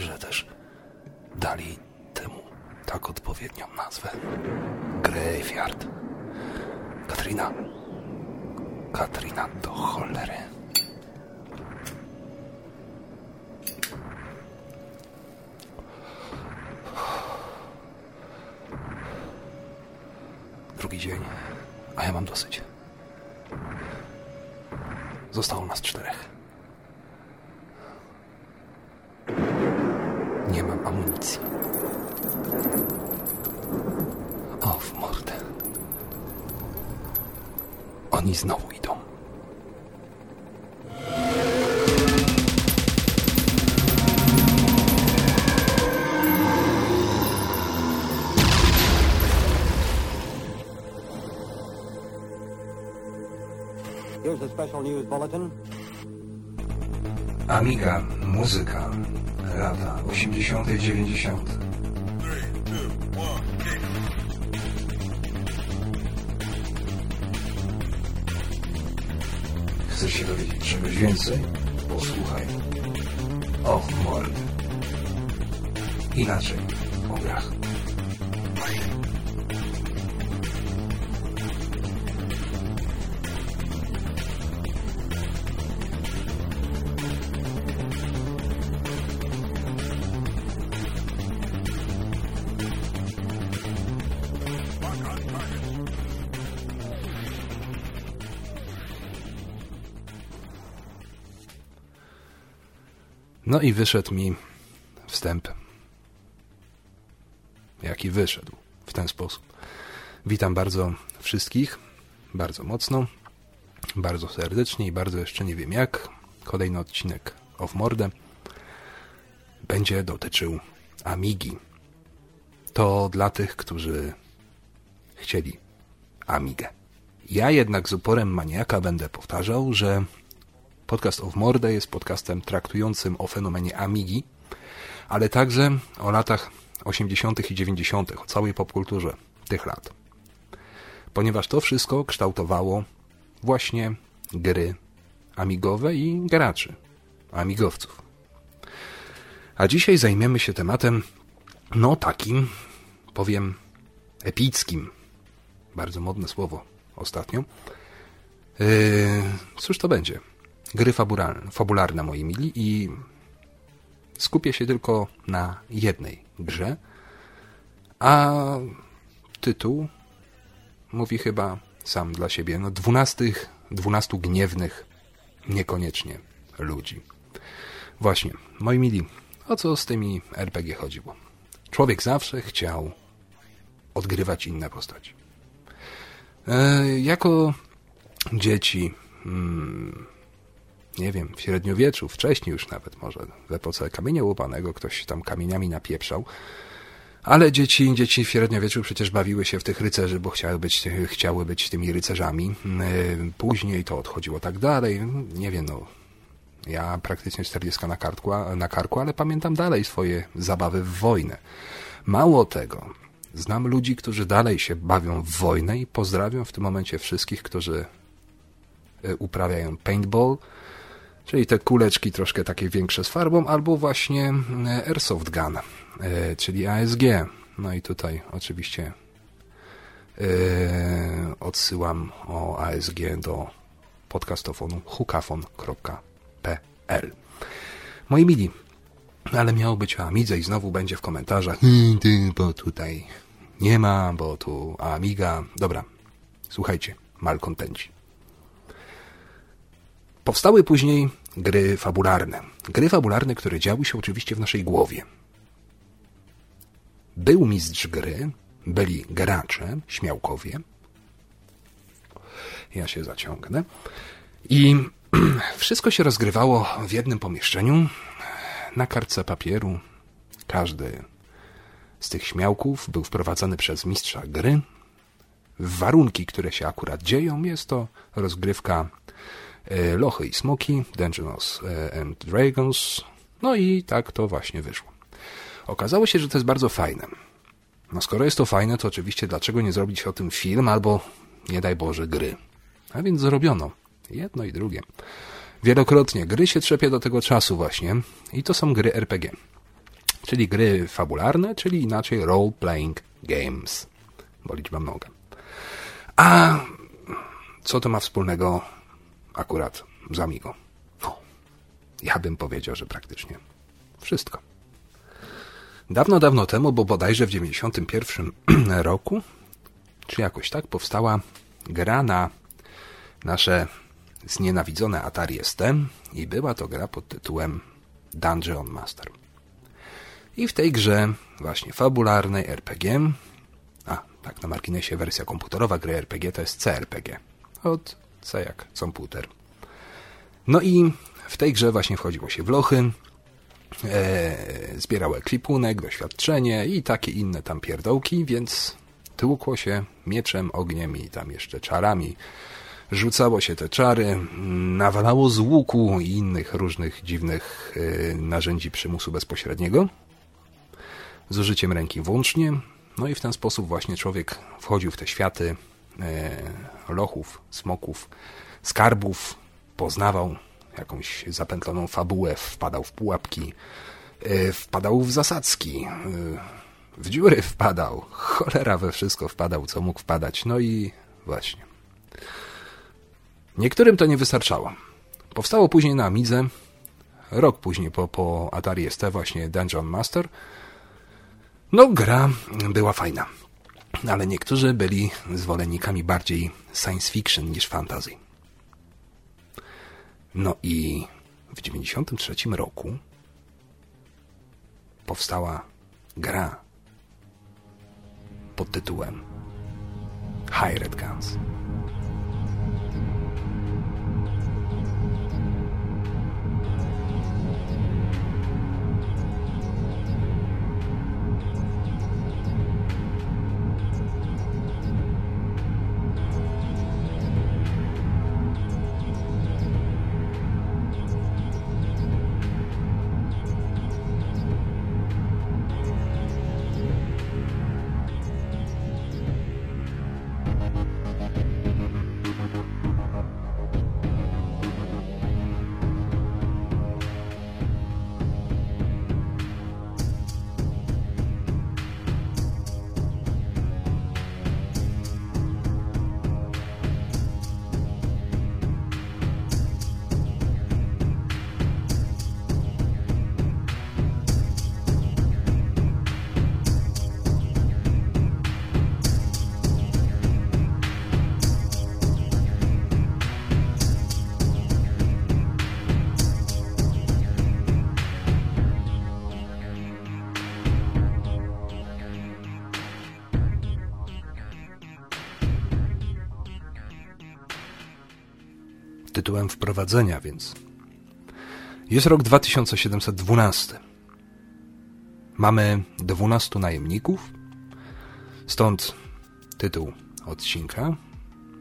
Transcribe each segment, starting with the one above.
że też dali temu tak odpowiednią nazwę. Graveyard. Katrina. Katrina do cholery. Drugi dzień, a ja mam dosyć. Zostało nas czterech. Nie mam amunicji. O, w mordę. Oni znowu idą. Here's a special news bulletin. Amiga, muzyka, lata 80., Chcesz się dowiedzieć czegoś więcej? Posłuchaj. Och, mord. Inaczej, No i wyszedł mi wstęp. Jaki wyszedł w ten sposób. Witam bardzo wszystkich, bardzo mocno, bardzo serdecznie i bardzo jeszcze nie wiem jak. Kolejny odcinek of Mordę będzie dotyczył Amigi. To dla tych, którzy chcieli Amigę. Ja jednak z uporem maniaka będę powtarzał, że Podcast of Morde jest podcastem traktującym o fenomenie Amigi, ale także o latach 80. i 90., o całej popkulturze tych lat. Ponieważ to wszystko kształtowało właśnie gry amigowe i graczy, amigowców. A dzisiaj zajmiemy się tematem, no takim, powiem, epickim. Bardzo modne słowo ostatnio. Yy, cóż to będzie? Gry fabularne, fabularne moi mili i skupię się tylko na jednej grze, a tytuł mówi chyba sam dla siebie, no dwunastych, dwunastu gniewnych niekoniecznie ludzi. Właśnie, moi mili, o co z tymi RPG chodziło? Człowiek zawsze chciał odgrywać inne postaci. E, jako dzieci hmm, nie wiem, w średniowieczu, wcześniej już nawet może, w epoce kamienia łupanego ktoś tam kamieniami napieprzał. Ale dzieci, dzieci w średniowieczu przecież bawiły się w tych rycerzy, bo chciały być, chciały być tymi rycerzami. Yy, później to odchodziło tak dalej. Nie wiem, no. Ja praktycznie 40 na, kartku, na karku, ale pamiętam dalej swoje zabawy w wojnę. Mało tego, znam ludzi, którzy dalej się bawią w wojnę i pozdrawiam w tym momencie wszystkich, którzy yy, uprawiają paintball, czyli te kuleczki troszkę takie większe z farbą, albo właśnie e, Airsoft Gun, e, czyli ASG. No i tutaj oczywiście e, odsyłam o ASG do podcastofonu hukafon.pl Moi mili, ale miało być o Amidze i znowu będzie w komentarzach hmm, bo tutaj nie ma, bo tu Amiga. Dobra, słuchajcie, malkontenci. Powstały później gry fabularne. Gry fabularne, które działy się oczywiście w naszej głowie. Był mistrz gry, byli gracze, śmiałkowie. Ja się zaciągnę. I wszystko się rozgrywało w jednym pomieszczeniu, na kartce papieru. Każdy z tych śmiałków był wprowadzany przez mistrza gry warunki, które się akurat dzieją. Jest to rozgrywka Lochy i Smoki, Dungeons e, and Dragons. No i tak to właśnie wyszło. Okazało się, że to jest bardzo fajne. No skoro jest to fajne, to oczywiście dlaczego nie zrobić o tym film albo, nie daj Boże, gry. A więc zrobiono. Jedno i drugie. Wielokrotnie gry się trzepie do tego czasu właśnie i to są gry RPG. czyli gry fabularne, czyli inaczej role-playing games, bo liczba mnoga. A co to ma wspólnego akurat z Amigo? No, ja bym powiedział, że praktycznie wszystko. Dawno, dawno temu, bo bodajże w 91 roku, czy jakoś tak, powstała gra na nasze znienawidzone Atari ST i była to gra pod tytułem Dungeon Master. I w tej grze, właśnie fabularnej RPG, a tak na marginesie wersja komputerowa gry RPG to jest CRPG, od C jak komputer. No i w tej grze właśnie wchodziło się w lochy, e, zbierało eklipunek, doświadczenie i takie inne tam pierdołki, więc tłukło się mieczem, ogniem i tam jeszcze czarami. Rzucało się te czary, nawalało z łuku i innych różnych dziwnych e, narzędzi przymusu bezpośredniego z użyciem ręki włącznie. No i w ten sposób właśnie człowiek wchodził w te światy lochów, smoków, skarbów, poznawał jakąś zapętloną fabułę, wpadał w pułapki, e, wpadał w zasadzki, e, w dziury wpadał, cholera we wszystko wpadał, co mógł wpadać. No i właśnie. Niektórym to nie wystarczało. Powstało później na Amidze, rok później po, po Atari ST właśnie Dungeon Master. No, gra była fajna, ale niektórzy byli zwolennikami bardziej science fiction niż fantasy. No i w 1993 roku powstała gra pod tytułem Hired Guns. Tytułem wprowadzenia, więc jest rok 2712. Mamy 12 najemników, stąd tytuł odcinka,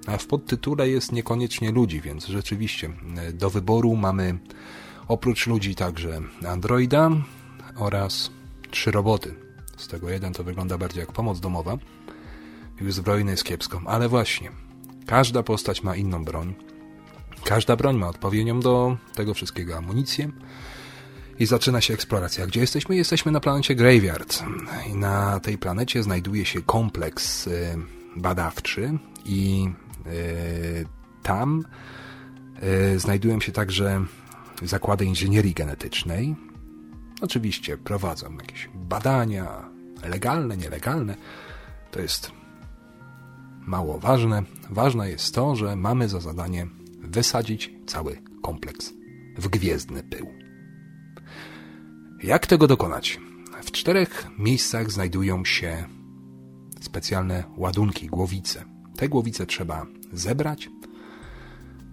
a w podtytule jest niekoniecznie ludzi, więc rzeczywiście e, do wyboru mamy oprócz ludzi także androida oraz trzy roboty. Z tego jeden to wygląda bardziej jak pomoc domowa i uzbrojony jest kiepską, ale właśnie każda postać ma inną broń, Każda broń ma odpowiednią do tego wszystkiego amunicję. I zaczyna się eksploracja. Gdzie jesteśmy? Jesteśmy na planecie Graveyard. I na tej planecie znajduje się kompleks y, badawczy i y, tam y, znajdują się także zakłady inżynierii genetycznej. Oczywiście prowadzą jakieś badania legalne, nielegalne. To jest mało ważne. Ważne jest to, że mamy za zadanie wysadzić cały kompleks w gwiezdny pył. Jak tego dokonać? W czterech miejscach znajdują się specjalne ładunki, głowice. Te głowice trzeba zebrać,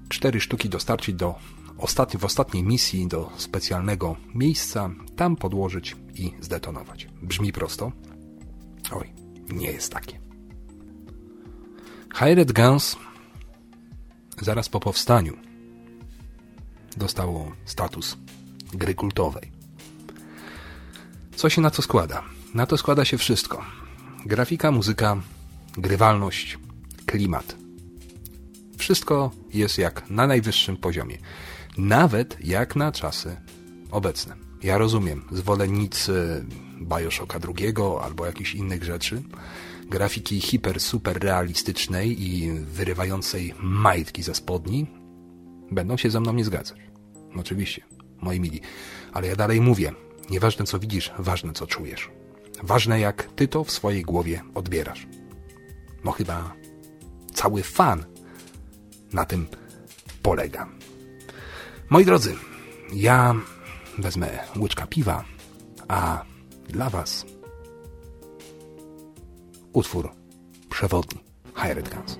cztery sztuki dostarczyć do ostatni, w ostatniej misji do specjalnego miejsca, tam podłożyć i zdetonować. Brzmi prosto? Oj, nie jest takie. Hired Guns zaraz po powstaniu dostało status gry kultowej. Co się na to składa? Na to składa się wszystko. Grafika, muzyka, grywalność, klimat. Wszystko jest jak na najwyższym poziomie. Nawet jak na czasy obecne. Ja rozumiem, zwolennicy Bioshocka drugiego albo jakichś innych rzeczy, grafiki hiper, super realistycznej i wyrywającej majtki ze spodni, będą się ze mną nie zgadzać. Oczywiście, moi mili. Ale ja dalej mówię, nieważne co widzisz, ważne co czujesz. Ważne jak ty to w swojej głowie odbierasz. No chyba cały fan na tym polega. Moi drodzy, ja wezmę łyczka piwa, a dla was utwór przewodni Hired Guns.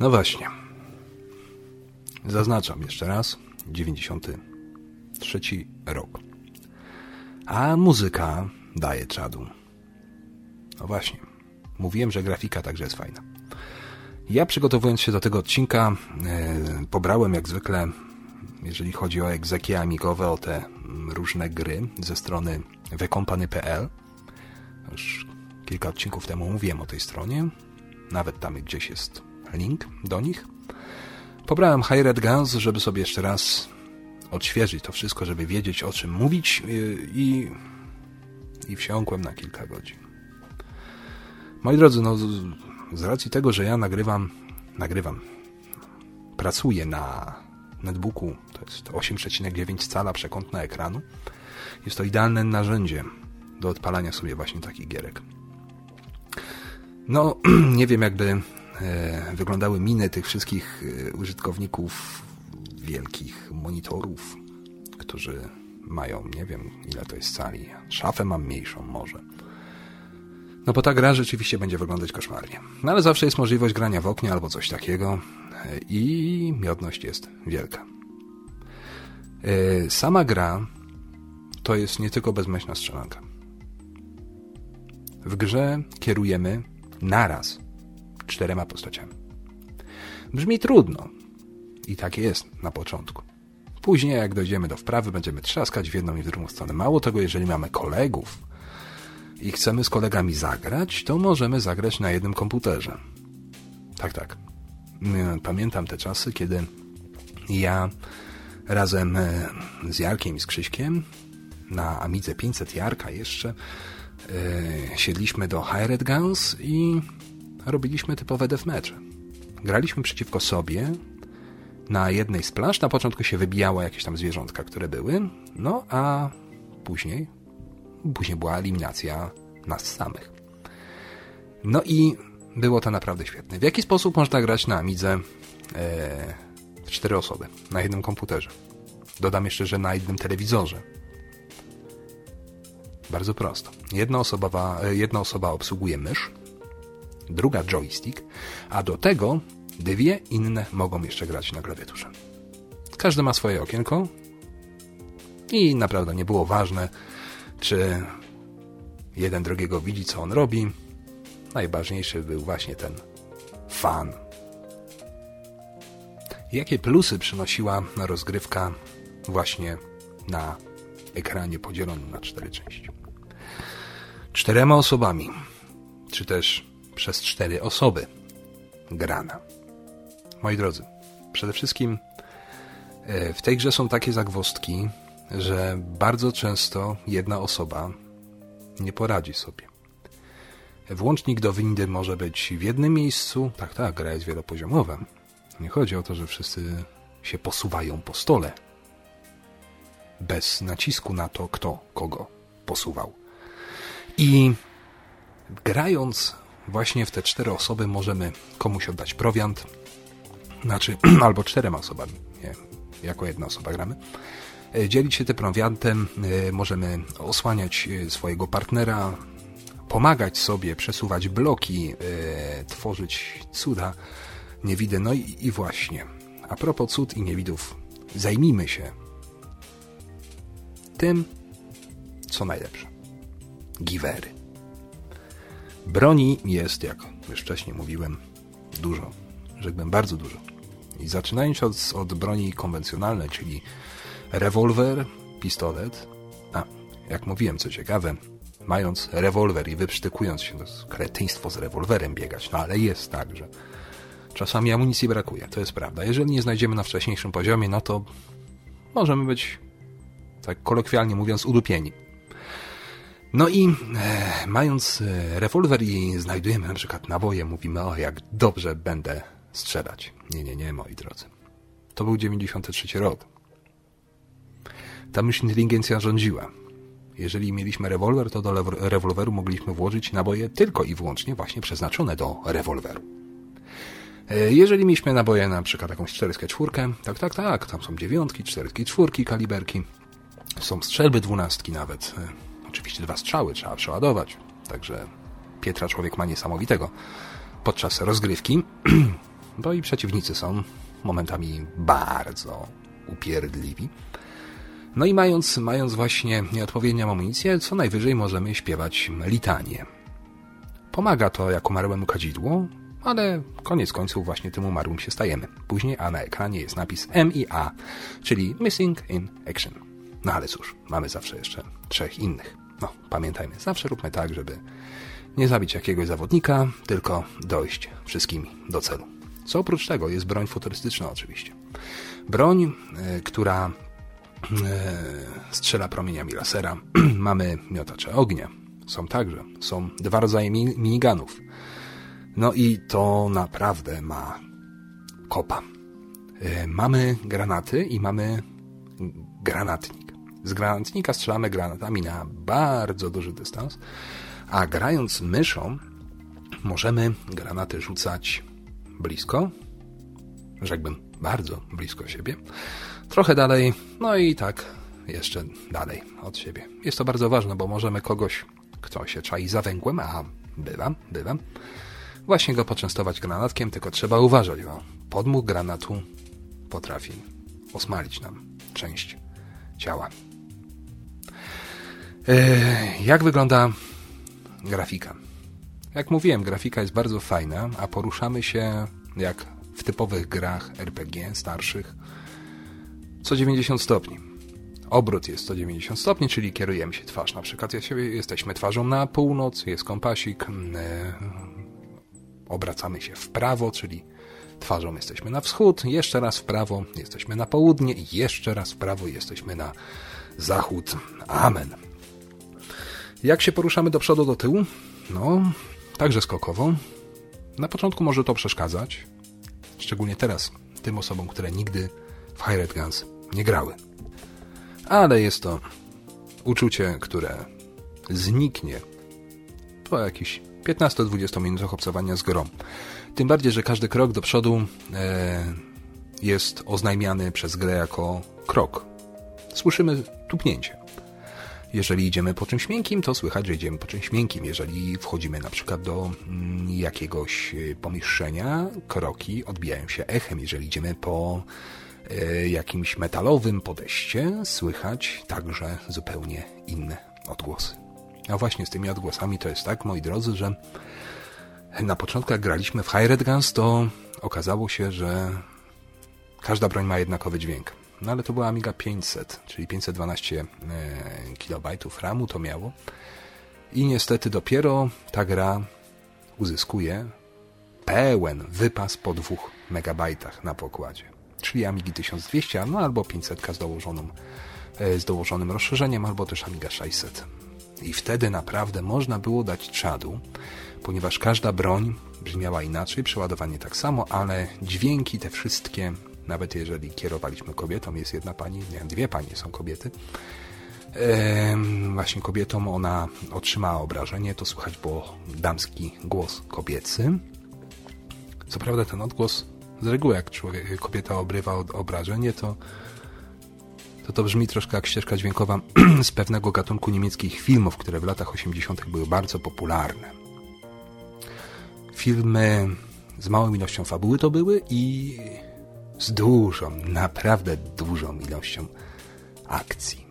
No właśnie. Zaznaczam jeszcze raz. 93 rok. A muzyka daje czadu. No właśnie. Mówiłem, że grafika także jest fajna. Ja przygotowując się do tego odcinka e, pobrałem jak zwykle, jeżeli chodzi o egzekie amigowe, o te różne gry ze strony wekompany.pl. Już kilka odcinków temu mówiłem o tej stronie. Nawet tam gdzieś jest link do nich. Pobrałem Hired Guns, żeby sobie jeszcze raz odświeżyć to wszystko, żeby wiedzieć o czym mówić i, i wsiąkłem na kilka godzin. Moi drodzy, no z racji tego, że ja nagrywam, nagrywam, pracuję na netbooku, to jest 8,9 cala przekątna ekranu, jest to idealne narzędzie do odpalania sobie właśnie takich gierek. No, nie wiem jakby wyglądały miny tych wszystkich e, użytkowników wielkich monitorów, którzy mają, nie wiem ile to jest cali, szafę mam mniejszą może. No bo ta gra rzeczywiście będzie wyglądać koszmarnie. No ale zawsze jest możliwość grania w oknie albo coś takiego e, i miodność jest wielka. Sama gra to jest nie tylko bezmyślna strzelanka. W grze kierujemy naraz czterema postaciami. Brzmi trudno. I tak jest na początku. Później, jak dojdziemy do wprawy, będziemy trzaskać w jedną i w drugą stronę. Mało tego, jeżeli mamy kolegów i chcemy z kolegami zagrać, to możemy zagrać na jednym komputerze. Tak, tak. Pamiętam te czasy, kiedy ja razem e, z Jarkiem i z Krzyśkiem na Amidze 500 Jarka jeszcze e, siedliśmy do Hired Guns i robiliśmy typowe deathmatche. Graliśmy przeciwko sobie na jednej z plaż. Na początku się wybijało jakieś tam zwierzątka, które były, no a później, później była eliminacja nas samych. No i było to naprawdę świetne. W jaki sposób można grać na Amidze e, cztery osoby na jednym komputerze? Dodam jeszcze, że na jednym telewizorze. Bardzo prosto. Jedna osoba, e, jedna osoba obsługuje mysz, druga joystick, a do tego dwie inne mogą jeszcze grać na klawiaturze. Każdy ma swoje okienko i naprawdę nie było ważne, czy jeden drugiego widzi, co on robi. najważniejszy był właśnie ten fan. Jakie plusy przynosiła rozgrywka właśnie na ekranie podzielonym na cztery części? Czterema osobami, czy też przez cztery osoby grana. Moi drodzy, przede wszystkim e, w tej grze są takie zagwozdki, że bardzo często jedna osoba nie poradzi sobie. Włącznik do windy może być w jednym miejscu. Tak, tak, gra jest wielopoziomowa. Nie chodzi o to, że wszyscy się posuwają po stole. Bez nacisku na to, kto kogo posuwał. I grając właśnie w te cztery osoby możemy komuś oddać prowiant, znaczy albo czterema osobami, nie, jako jedna osoba gramy. E, dzielić się tym prowiantem, e, możemy osłaniać e, swojego partnera, pomagać sobie, przesuwać bloki, tworzyć cuda niewidy. No i, i właśnie, a propos cud i niewidów, zajmijmy się tym, co najlepsze. Givery. Broni jest, jak już wcześniej mówiłem, dużo. Rzekłbym bardzo dużo. I zaczynając od, od broni konwencjonalnej, czyli rewolwer, pistolet, a jak mówiłem, co ciekawe, mając rewolwer i wyprztykując się, to jest kretyństwo z rewolwerem biegać, no ale jest tak, że czasami amunicji brakuje, to jest prawda. Jeżeli nie znajdziemy na wcześniejszym poziomie, no to możemy być, tak kolokwialnie mówiąc, udupieni. No i e, mając e, rewolwer i znajdujemy na przykład naboje, mówimy, o jak dobrze będę strzelać. Nie, nie, nie, moi drodzy. To był 93 rok. Tam już inteligencja rządziła. Jeżeli mieliśmy rewolwer, to do rewolweru mogliśmy włożyć naboje tylko i wyłącznie właśnie przeznaczone do rewolweru. E, jeżeli mieliśmy naboje na przykład jakąś 44, tak, tak, tak, tam są dziewiątki, 44 kaliberki, są strzelby dwunastki nawet. Oczywiście dwa strzały trzeba przeładować, także Pietra człowiek ma niesamowitego podczas rozgrywki, bo i przeciwnicy są momentami bardzo upierdliwi. No i mając, mając właśnie nieodpowiednią amunicję, co najwyżej możemy śpiewać litanie. Pomaga to jak umarłemu kadzidło, ale koniec końców właśnie tym umarłym się stajemy. Później, a na ekranie jest napis MIA, czyli Missing in Action. No ale cóż, mamy zawsze jeszcze trzech innych. No, pamiętajmy, zawsze róbmy tak, żeby nie zabić jakiegoś zawodnika, tylko dojść wszystkimi do celu. Co oprócz tego jest broń futurystyczna oczywiście. Broń, y, która E, strzela promieniami lasera. Mamy miotacze ognia. Są także. Są dwa rodzaje miniganów. No i to naprawdę ma kopa. E, mamy granaty i mamy granatnik. Z granatnika strzelamy granatami na bardzo duży dystans, a grając myszą możemy granaty rzucać blisko, rzekłbym bardzo blisko siebie, trochę dalej, no i tak jeszcze dalej od siebie. Jest to bardzo ważne, bo możemy kogoś, kto się czai za węgłem, a bywam, bywam, właśnie go poczęstować granatkiem, tylko trzeba uważać, bo podmuch granatu potrafi osmalić nam część ciała. E, jak wygląda grafika? Jak mówiłem, grafika jest bardzo fajna, a poruszamy się jak w typowych grach RPG starszych co 90 stopni. Obrót jest 190 stopni, czyli kierujemy się twarz. Na przykład jesteśmy twarzą na północ, jest kompasik, e, obracamy się w prawo, czyli twarzą jesteśmy na wschód, jeszcze raz w prawo jesteśmy na południe i jeszcze raz w prawo jesteśmy na zachód. Amen. Jak się poruszamy do przodu, do tyłu? No, także skokowo. Na początku może to przeszkadzać, szczególnie teraz tym osobom, które nigdy w Hired Guns nie grały. Ale jest to uczucie, które zniknie po jakichś 15-20 minutach obcowania z grą. Tym bardziej, że każdy krok do przodu e, jest oznajmiany przez grę jako krok. Słyszymy tupnięcie. Jeżeli idziemy po czymś miękkim, to słychać, że idziemy po czymś miękkim. Jeżeli wchodzimy na przykład do mm, jakiegoś e, pomieszczenia, kroki odbijają się echem. Jeżeli idziemy po E, jakimś metalowym podejście słychać także zupełnie inne odgłosy. A właśnie z tymi odgłosami to jest tak, moi drodzy, że Na początku, jak graliśmy w Hired Guns, to okazało się, że każda broń ma jednakowy dźwięk. No ale to była Amiga 500, czyli 512 KB RAMu to miało. I niestety dopiero ta gra uzyskuje pełen wypas po 2 MB na pokładzie. Czyli Amigi 1200, no albo 500 z, dołożoną, e, z dołożonym rozszerzeniem, albo też Amiga 600. I wtedy naprawdę można było dać czadu, ponieważ każda broń brzmiała inaczej, przeładowanie tak samo, ale dźwięki te wszystkie, nawet jeżeli kierowaliśmy kobietą, jest jedna pani, nie, dwie panie są kobiety, właśnie kobietom ona otrzymała obrażenie, to słychać było damski głos kobiecy. Co prawda ten odgłos z reguły jak człowiek, kobieta obrywa obrażenie, to to to brzmi troszkę jak ścieżka dźwiękowa z pewnego gatunku niemieckich filmów, które w latach 80. były bardzo popularne. Filmy z małą ilością fabuły to były i z dużą, naprawdę dużą ilością akcji.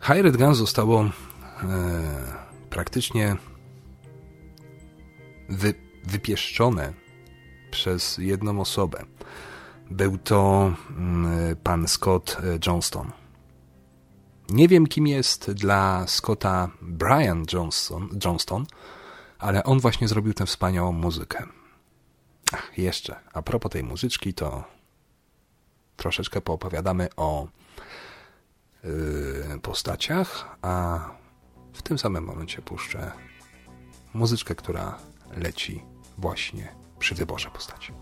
Hired Gun zostało e, praktycznie wy, wypieszczone przez jedną osobę. Był to mm, pan Scott e, Johnston. Nie wiem, kim jest dla Scotta Brian Johnston, Johnston, ale on właśnie zrobił tę wspaniałą muzykę. Ach, jeszcze, a propos tej muzyczki, to troszeczkę poopowiadamy o yy, postaciach, a w tym samym momencie puszczę muzyczkę, która leci właśnie przy wyborze postaci.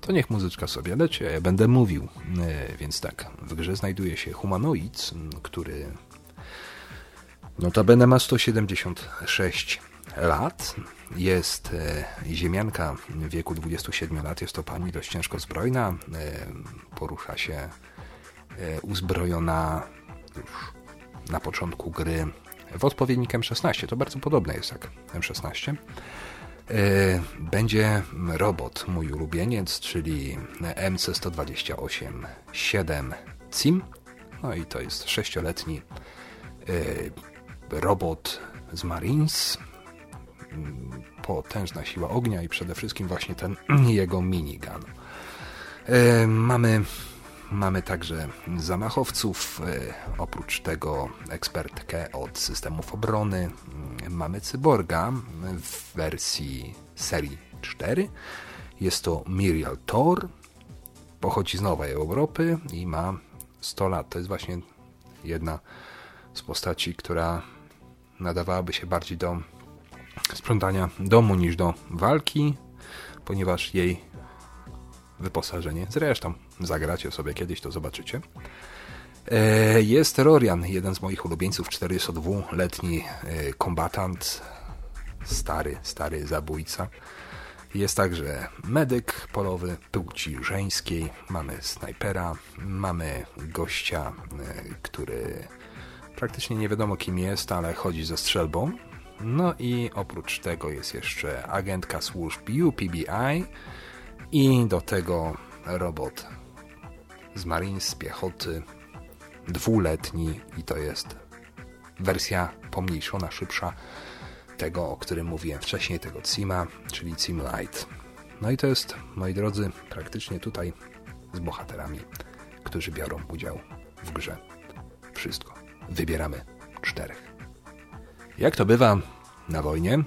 To niech muzyczka sobie leci, a ja będę mówił. Yy, więc tak, w grze znajduje się humanoid, który notabene ma 176 lat. Jest e, ziemianka w wieku 27 lat. Jest to pani dość ciężko zbrojna. E, porusza się e, uzbrojona już na początku gry w odpowiednik M16. To bardzo podobne jest jak M16. Będzie robot, mój ulubieniec, czyli MC-128-7 CIM. No i to jest sześcioletni robot z Marines, potężna siła ognia i przede wszystkim właśnie ten jego minigun. E, mamy, mamy także zamachowców, e, oprócz tego ekspertkę od systemów obrony. Mamy cyborga w wersji serii 4. Jest to Miriel Thor. Pochodzi z Nowej Europy i ma 100 lat. To jest właśnie jedna z postaci, która nadawałaby się bardziej do sprzątania domu niż do walki, ponieważ jej wyposażenie, zresztą zagracie sobie kiedyś, to zobaczycie. E, jest Rorian, jeden z moich ulubieńców, 42-letni e, kombatant, stary, stary zabójca. Jest także medyk polowy płci żeńskiej, mamy snajpera, mamy gościa, e, który praktycznie nie wiadomo kim jest, ale chodzi ze strzelbą, no i oprócz tego jest jeszcze agentka służb UPBI i do tego robot z Marines, z piechoty, dwuletni i to jest wersja pomniejszona, szybsza tego, o którym mówiłem wcześniej, tego CIMA, czyli CIM Light. No i to jest, moi drodzy, praktycznie tutaj z bohaterami, którzy biorą udział w grze. Wszystko. Wybieramy czterech. Jak to bywa na wojnie,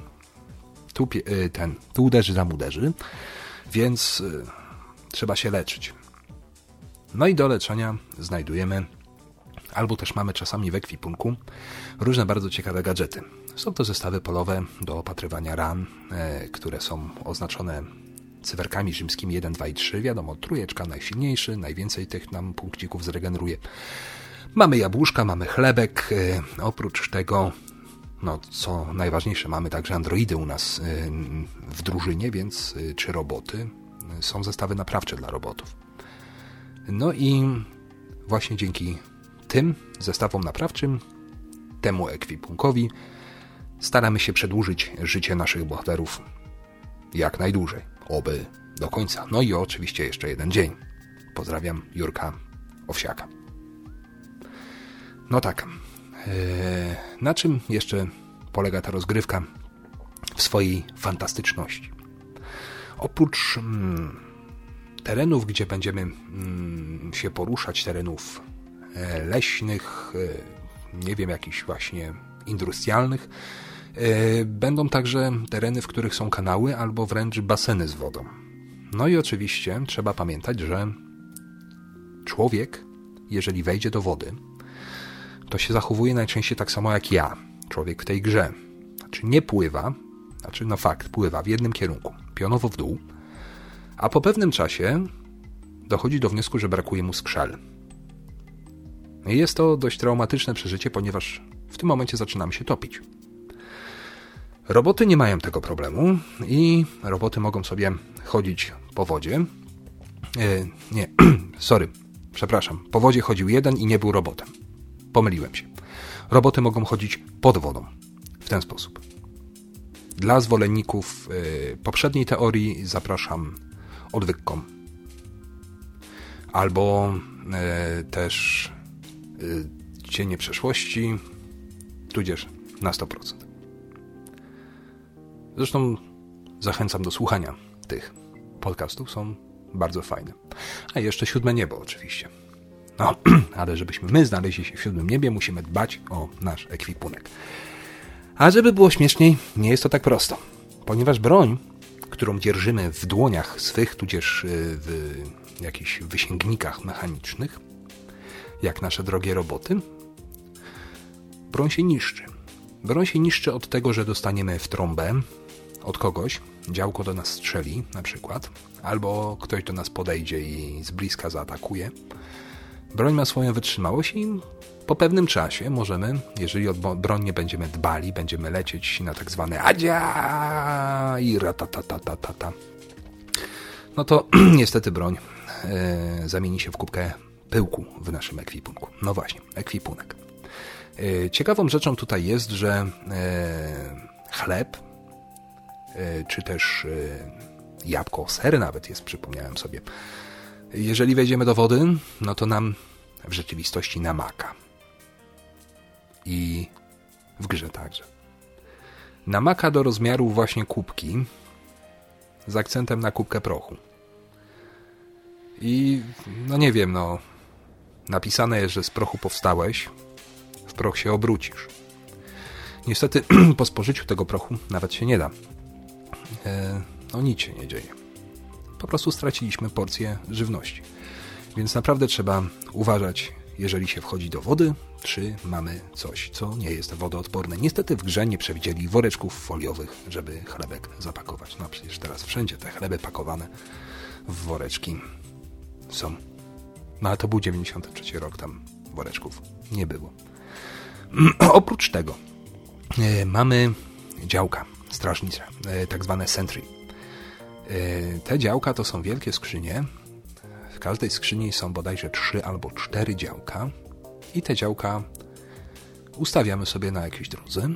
tu, y, ten, tu uderzy, tam uderzy, więc y, trzeba się leczyć. No i do leczenia znajdujemy, albo też mamy czasami w ekwipunku, różne bardzo ciekawe gadżety. Są to zestawy polowe do opatrywania ran, e, które są oznaczone cyferkami rzymskimi 1, 2 i 3. Wiadomo, trójeczka najsilniejszy, najwięcej tych nam punkcików zregeneruje. Mamy jabłuszka, mamy chlebek. E, oprócz tego no, co najważniejsze, mamy także androidy u nas y, w drużynie, więc y, czy roboty. Są zestawy naprawcze dla robotów. No i właśnie dzięki tym zestawom naprawczym, temu ekwipunkowi, staramy się przedłużyć życie naszych bohaterów jak najdłużej. Oby do końca. No i oczywiście jeszcze jeden dzień. Pozdrawiam Jurka Owsiaka. No tak, na czym jeszcze polega ta rozgrywka? w swojej fantastyczności. Oprócz mm, terenów, gdzie będziemy mm, się poruszać, terenów e, leśnych, e, nie wiem, jakichś właśnie industrialnych, e, będą także tereny, w których są kanały albo wręcz baseny z wodą. No i oczywiście trzeba pamiętać, że człowiek, jeżeli wejdzie do wody, to się zachowuje najczęściej tak samo jak ja, człowiek w tej grze. Znaczy nie pływa, znaczy no fakt, pływa w jednym kierunku, pionowo w dół, a po pewnym czasie dochodzi do wniosku, że brakuje mu skrzel. I jest to dość traumatyczne przeżycie, ponieważ w tym momencie zaczynamy się topić. Roboty nie mają tego problemu i roboty mogą sobie chodzić po wodzie. E, nie, sorry, przepraszam. Po wodzie chodził jeden i nie był robotem. Pomyliłem się. Roboty mogą chodzić pod wodą. W ten sposób. Dla zwolenników e, poprzedniej teorii zapraszam odwyk.com. Albo e, też cienie przeszłości, tudzież na 100%. Zresztą zachęcam do słuchania tych podcastów, są bardzo fajne. A jeszcze siódme niebo oczywiście. No, ale żebyśmy my znaleźli się w siódmym niebie, musimy dbać o nasz ekwipunek. A żeby było śmieszniej, nie jest to tak prosto, ponieważ broń którą dzierżymy w dłoniach swych, tudzież y, w jakichś wysięgnikach mechanicznych, jak nasze drogie roboty, broń się niszczy. Broń się niszczy od tego, że dostaniemy w trąbę od kogoś, działko do nas strzeli na przykład, albo ktoś do nas podejdzie i z bliska zaatakuje. Broń ma swoją wytrzymałość i po pewnym czasie możemy, jeżeli o broń nie będziemy dbali, będziemy lecieć na tak zwane adzia i ratatatatata, no to niestety broń e, zamieni się w kubkę pyłku w naszym ekwipunku. No właśnie, ekwipunek. E, ciekawą rzeczą tutaj jest, że e, chleb, czy też jabłko, ser nawet jest, przypomniałem sobie. Jeżeli wejdziemy do wody, no to nam w rzeczywistości namaka i w grze także. Namaka do rozmiaru właśnie kubki z akcentem na kubkę prochu. I no nie wiem, no napisane jest, że z prochu powstałeś, w proch się obrócisz. Niestety po spożyciu tego prochu nawet się nie da. E, no nic się nie dzieje. Po prostu straciliśmy porcję żywności. Więc naprawdę trzeba uważać jeżeli się wchodzi do wody, czy mamy coś, co nie jest wodoodporne. Niestety w grze nie przewidzieli woreczków foliowych, żeby chlebek zapakować. No przecież teraz wszędzie te chleby pakowane w woreczki są. No ale to był 93 rok, tam woreczków nie było. Oprócz tego e, mamy działka strażnicze, tak zwane sentry. E, te działka to są wielkie skrzynie, każdej skrzyni są bodajże trzy albo cztery działka i te działka ustawiamy sobie na jakiejś drodze.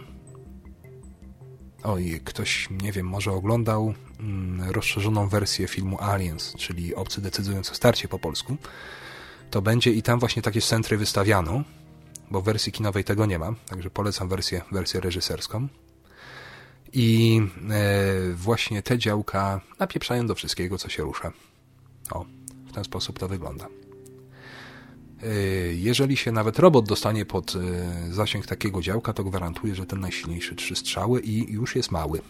Oj, ktoś, nie wiem, może oglądał mm, rozszerzoną wersję filmu Aliens, czyli Obcy decydując o starcie po polsku. To będzie i tam właśnie takie centry wystawiano, bo w wersji kinowej tego nie ma, także polecam wersję, wersję reżyserską. I e, właśnie te działka napieprzają do wszystkiego, co się rusza. O, ten sposób to wygląda. E, jeżeli się nawet robot dostanie pod e, zasięg takiego działka, to gwarantuje, że ten najsilniejszy trzy strzały i już jest mały.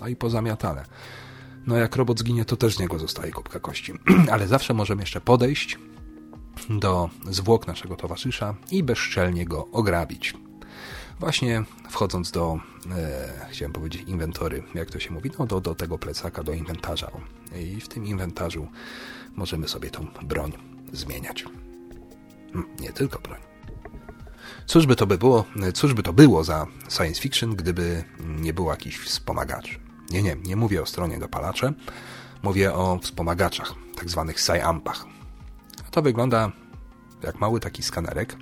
No i pozamiatane. No jak robot zginie, to też z niego zostaje kubka kości. Ale zawsze możemy jeszcze podejść do zwłok naszego towarzysza i bezczelnie go ograbić. Właśnie wchodząc do, e, chciałem powiedzieć inwentory, jak to się mówi, no do, do tego plecaka, do inwentarza. I w tym inwentarzu możemy sobie tą broń zmieniać. Nie tylko broń. Cóż by to by było, cóż by to było za science fiction, gdyby nie było jakichś wspomagaczy? Nie, nie, nie mówię o stronie dopalacze, mówię o wspomagaczach, tak zwanych sci-ampach. To wygląda jak mały taki skanerek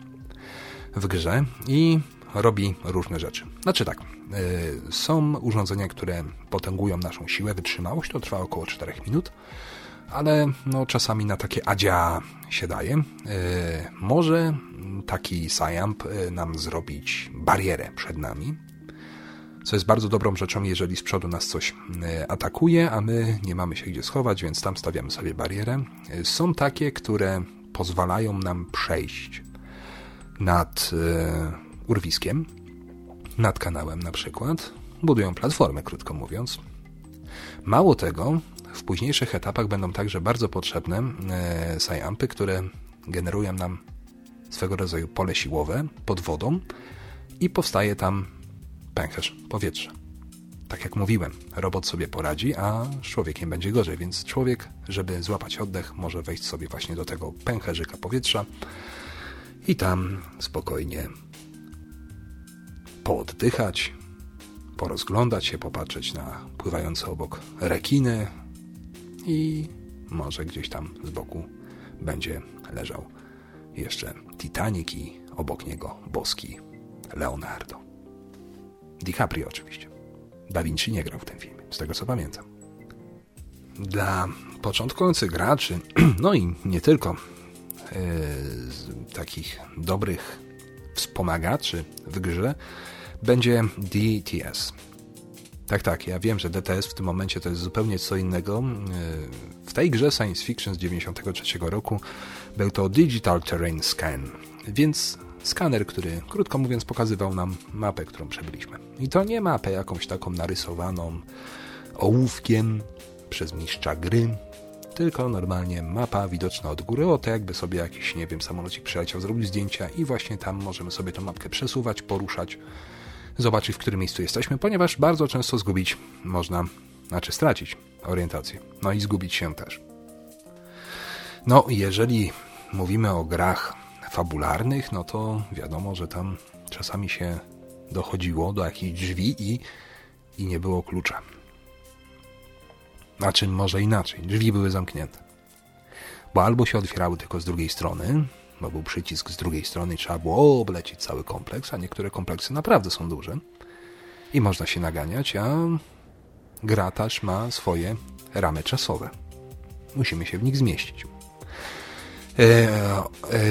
w grze i robi różne rzeczy. Znaczy tak, y, są urządzenia, które potęgują naszą siłę, wytrzymałość, to trwa około 4 minut, ale no, czasami na takie adzia się daje. Y, może taki Sciamp y, nam zrobić barierę przed nami, co jest bardzo dobrą rzeczą, jeżeli z przodu nas coś e, atakuje, a my nie mamy się gdzie schować, więc tam stawiamy sobie barierę. E, są takie, które pozwalają nam przejść nad e, urwiskiem, nad kanałem na przykład. Budują platformę, krótko mówiąc. Mało tego, w późniejszych etapach będą także bardzo potrzebne sciampy, które generują nam swego rodzaju pole siłowe pod wodą i powstaje tam pęcherz powietrza. Tak jak mówiłem, robot sobie poradzi, a człowiekiem będzie gorzej, więc człowiek, żeby złapać oddech, może wejść sobie właśnie do tego pęcherzyka powietrza i tam spokojnie pooddychać, porozglądać się, popatrzeć na pływające obok rekiny i może gdzieś tam z boku będzie leżał jeszcze Titanic i obok niego boski Leonardo. DiCaprio oczywiście. Da Vinci nie grał w tym filmie, z tego co pamiętam. Dla początkujących graczy, no i nie tylko, yy, takich dobrych wspomagaczy w grze, będzie DTS. Tak, tak, ja wiem, że DTS w tym momencie to jest zupełnie co innego. Yy, w tej grze science fiction z 1993 roku był to Digital Terrain Scan, więc Skaner, który, krótko mówiąc, pokazywał nam mapę, którą przebyliśmy. I to nie mapę jakąś taką narysowaną ołówkiem przez mistrza gry, tylko normalnie mapa widoczna od góry, o to jakby sobie jakiś, nie wiem, samolocik przyleciał, zrobił zdjęcia i właśnie tam możemy sobie tą mapkę przesuwać, poruszać, zobaczyć, w którym miejscu jesteśmy, ponieważ bardzo często zgubić można, znaczy stracić orientację, no i zgubić się też. No, jeżeli mówimy o grach fabularnych, no to wiadomo, że tam czasami się dochodziło do jakichś drzwi i, i nie było klucza. A czym może inaczej? Drzwi były zamknięte. Bo albo się otwierały tylko z drugiej strony, bo był przycisk z drugiej strony i trzeba było oblecieć cały kompleks, a niektóre kompleksy naprawdę są duże i można się naganiać, a gra też ma swoje ramy czasowe. Musimy się w nich zmieścić. E,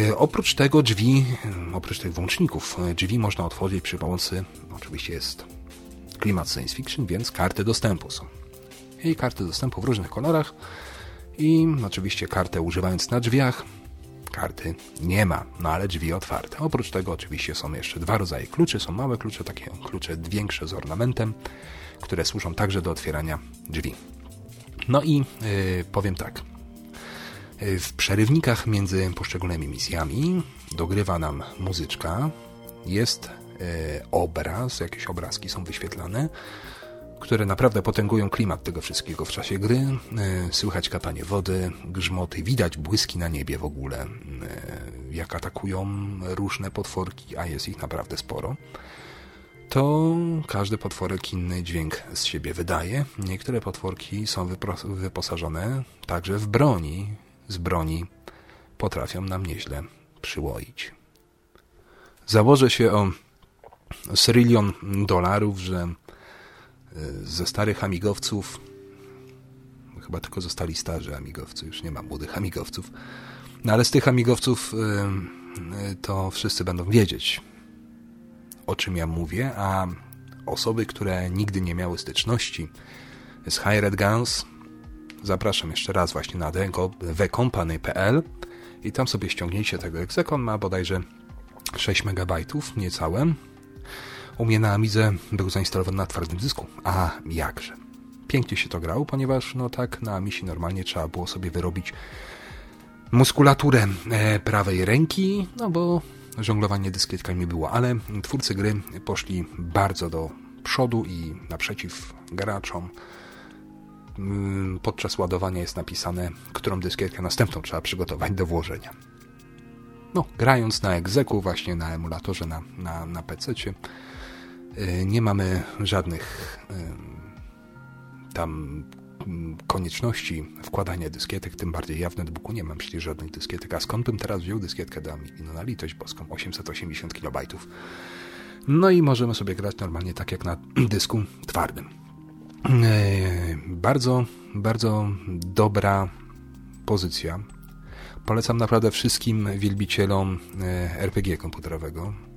e, oprócz tego drzwi, oprócz tych włączników, e, drzwi można otworzyć przy pomocy, oczywiście jest klimat science fiction, więc karty dostępu są. I karty dostępu w różnych kolorach i oczywiście kartę używając na drzwiach, karty nie ma, no ale drzwi otwarte. Oprócz tego oczywiście są jeszcze dwa rodzaje kluczy. Są małe klucze, takie klucze większe z ornamentem, które służą także do otwierania drzwi. No i yy, powiem tak, w przerywnikach między poszczególnymi misjami dogrywa nam muzyczka, jest e, obraz, jakieś obrazki są wyświetlane, które naprawdę potęgują klimat tego wszystkiego w czasie gry. E, słychać katanie wody, grzmoty, widać błyski na niebie w ogóle, e, jak atakują różne potworki, a jest ich naprawdę sporo. To każdy potworek inny dźwięk z siebie wydaje. Niektóre potworki są wyposażone także w broni, z broni potrafią nam nieźle przyłoić. Założę się o serylion dolarów, że ze starych amigowców, chyba tylko zostali starzy amigowcy, już nie ma młodych amigowców, no ale z tych amigowców e, e, to wszyscy będą wiedzieć, o czym ja mówię, a osoby, które nigdy nie miały styczności z High Red Guns, Zapraszam jeszcze raz właśnie na thecompany.pl i tam sobie ściągnijcie tego egzekon, ma bodajże 6 MB, niecałe. U mnie na Amidze był zainstalowany na twardym dysku. A jakże. Pięknie się to grało, ponieważ no tak na Amisi normalnie trzeba było sobie wyrobić muskulaturę e, prawej ręki, no bo żonglowanie dyskietkami było, ale twórcy gry poszli bardzo do przodu i naprzeciw graczom Mm, podczas ładowania jest napisane, którą dyskietkę następną trzeba przygotować do włożenia. No, grając na egzeku, właśnie na emulatorze, na, na, na PC, y, nie mamy żadnych y, tam konieczności wkładania dyskietek, tym bardziej ja w netbooku nie mam przecież żadnych dyskietek, a skąd bym teraz wziął dyskietkę do Amigi? No na litość boską, 880 KB. No i możemy sobie grać normalnie tak jak na dysku twardym. E, bardzo, bardzo dobra pozycja. Polecam naprawdę wszystkim wielbicielom RPG komputerowego.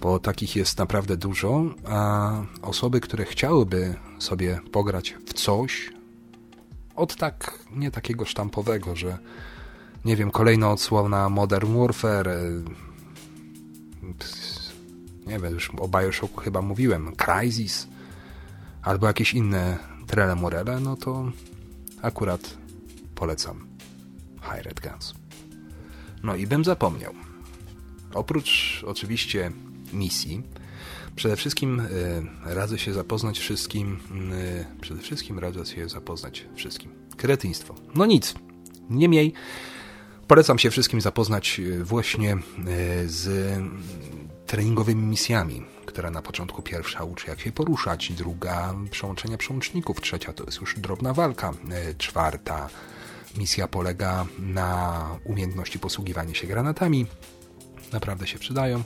Bo takich jest naprawdę dużo, a osoby, które chciałyby sobie pograć w coś, od tak, nie takiego sztampowego, że nie wiem, kolejna odsłona Modern Warfare, e, nie wiem, już o Bioshocku chyba mówiłem, Crysis, albo jakieś inne trele morele, no to akurat polecam High Red Guns. No i bym zapomniał. Oprócz oczywiście misji, przede wszystkim y, radzę się zapoznać wszystkim, y, przede wszystkim radzę się zapoznać wszystkim. Kretyństwo. No nic. Niemniej polecam się wszystkim zapoznać właśnie y, z treningowymi misjami, która na początku pierwsza uczy jak się poruszać, druga przełączenia przełączników, trzecia to jest już drobna walka, czwarta misja polega na umiejętności posługiwania się granatami, naprawdę się przydają.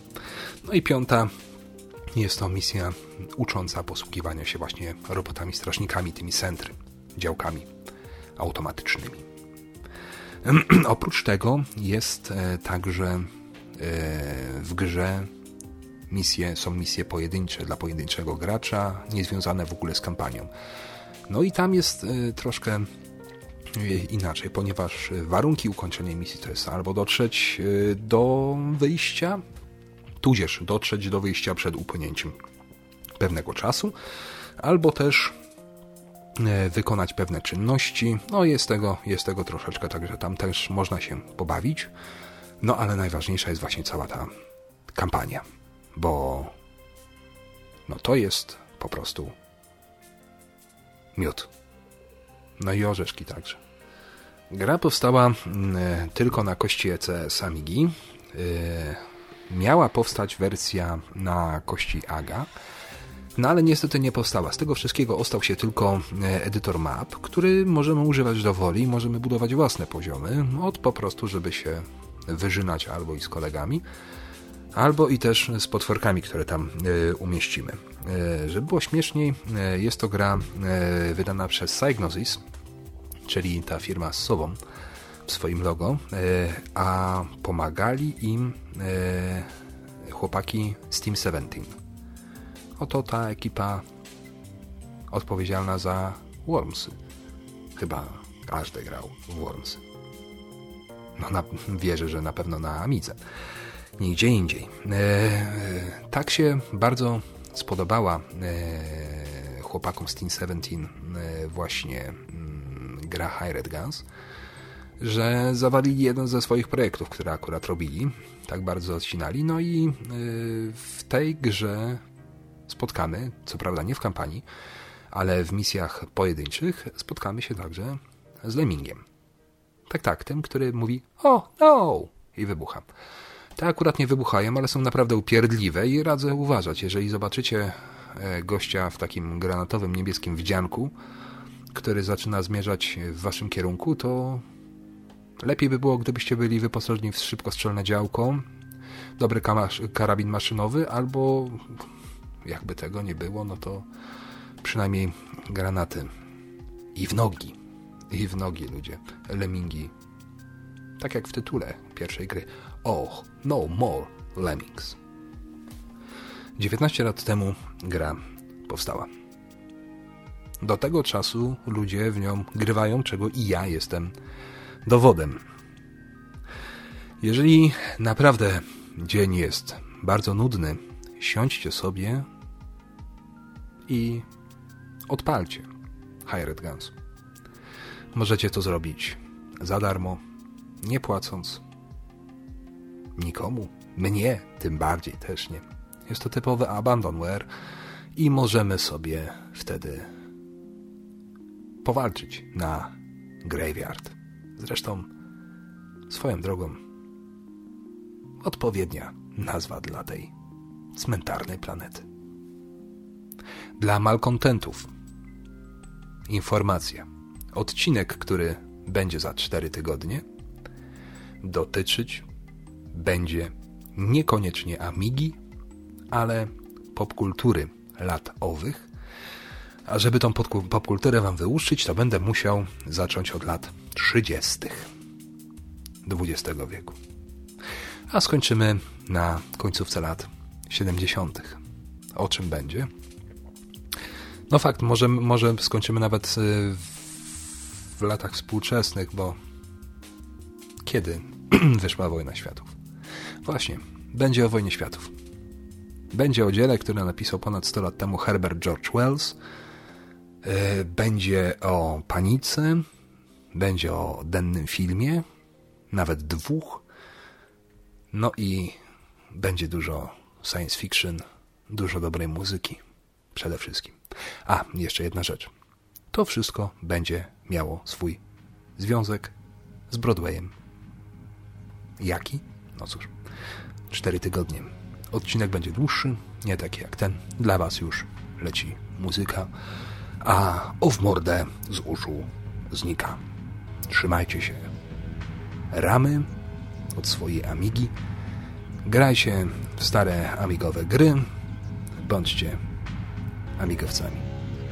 No i piąta jest to misja ucząca posługiwania się właśnie robotami strażnikami, tymi sentry, działkami automatycznymi. Oprócz tego jest e, także e, w grze misje, są misje pojedyncze dla pojedynczego gracza, niezwiązane w ogóle z kampanią. No i tam jest e, troszkę inaczej, ponieważ warunki ukończenia misji to jest albo dotrzeć do wyjścia, tudzież dotrzeć do wyjścia przed upłynięciem pewnego czasu, albo też e, wykonać pewne czynności. No jest tego, jest tego troszeczkę, także tam też można się pobawić. No ale najważniejsza jest właśnie cała ta kampania, bo no to jest po prostu miód. No i orzeszki także. Gra powstała mm, tylko na kości ECS Amigi. E, miała powstać wersja na kości AGA, no ale niestety nie powstała. Z tego wszystkiego ostał się tylko e, edytor map, który możemy używać do woli, możemy budować własne poziomy, od po prostu, żeby się wyżynać albo i z kolegami, albo i też z potworkami, które tam e, umieścimy. E, żeby było śmieszniej, jest to gra wydana przez Psygnosis, czyli ta firma z sobą, w swoim logo, e, a pomagali im e, chłopaki z Team 17. Oto ta ekipa odpowiedzialna za Wormsy. Chyba każdy grał w Wormsy. No, na, wierzę, że na pewno na Amidze. Nigdzie indziej. E, tak się bardzo spodobała chłopakom z Team 17 e, właśnie mm, gra High Red Guns, że zawalili jeden ze swoich projektów, które akurat robili, tak bardzo odcinali. No i y, w tej grze spotkamy, co prawda nie w kampanii, ale w misjach pojedynczych spotkamy się także z Lemmingiem. Tak, tak, tym, który mówi o, no i wybucha. Te akurat nie wybuchają, ale są naprawdę upierdliwe i radzę uważać. Jeżeli zobaczycie e, gościa w takim granatowym niebieskim wdzianku, który zaczyna zmierzać w waszym kierunku, to Lepiej by było, gdybyście byli wyposażeni w szybkostrzelne działko, dobry karabin maszynowy, albo jakby tego nie było, no to przynajmniej granaty. I w nogi. I w nogi, ludzie. Lemingi. Tak jak w tytule pierwszej gry. Oh, no more lemmings. 19 lat temu gra powstała. Do tego czasu ludzie w nią grywają, czego i ja jestem dowodem. Jeżeli naprawdę dzień jest bardzo nudny, siądźcie sobie i odpalcie Hired Guns. Możecie to zrobić za darmo, nie płacąc nikomu, mnie tym bardziej też nie. Jest to typowy abandonware i możemy sobie wtedy powalczyć na Graveyard. Zresztą, swoją drogą, odpowiednia nazwa dla tej cmentarnej planety. Dla malkontentów informacja. Odcinek, który będzie za 4 tygodnie, dotyczyć będzie niekoniecznie Amigi, ale popkultury lat owych. A żeby tą popkulturę wam wyłuszczyć, to będę musiał zacząć od lat 30. XX wieku. A skończymy na końcówce lat 70. O czym będzie? No fakt, może, może skończymy nawet y, w latach współczesnych, bo kiedy wyszła Wojna Światów? Właśnie, będzie o Wojnie Światów. Będzie o dziele, które napisał ponad 100 lat temu Herbert George Wells. Y, będzie o panice, będzie o dennym filmie, nawet dwóch. No i będzie dużo science fiction, dużo dobrej muzyki. Przede wszystkim. A, jeszcze jedna rzecz. To wszystko będzie miało swój związek z Broadwayem. Jaki? No cóż, cztery tygodnie. Odcinek będzie dłuższy, nie taki jak ten. Dla Was już leci muzyka, a o w mordę z uszu znika. Trzymajcie się ramy od swojej Amigi. Grajcie w stare amigowe gry. Bądźcie amigowcami.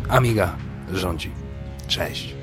Amiga rządzi. Cześć.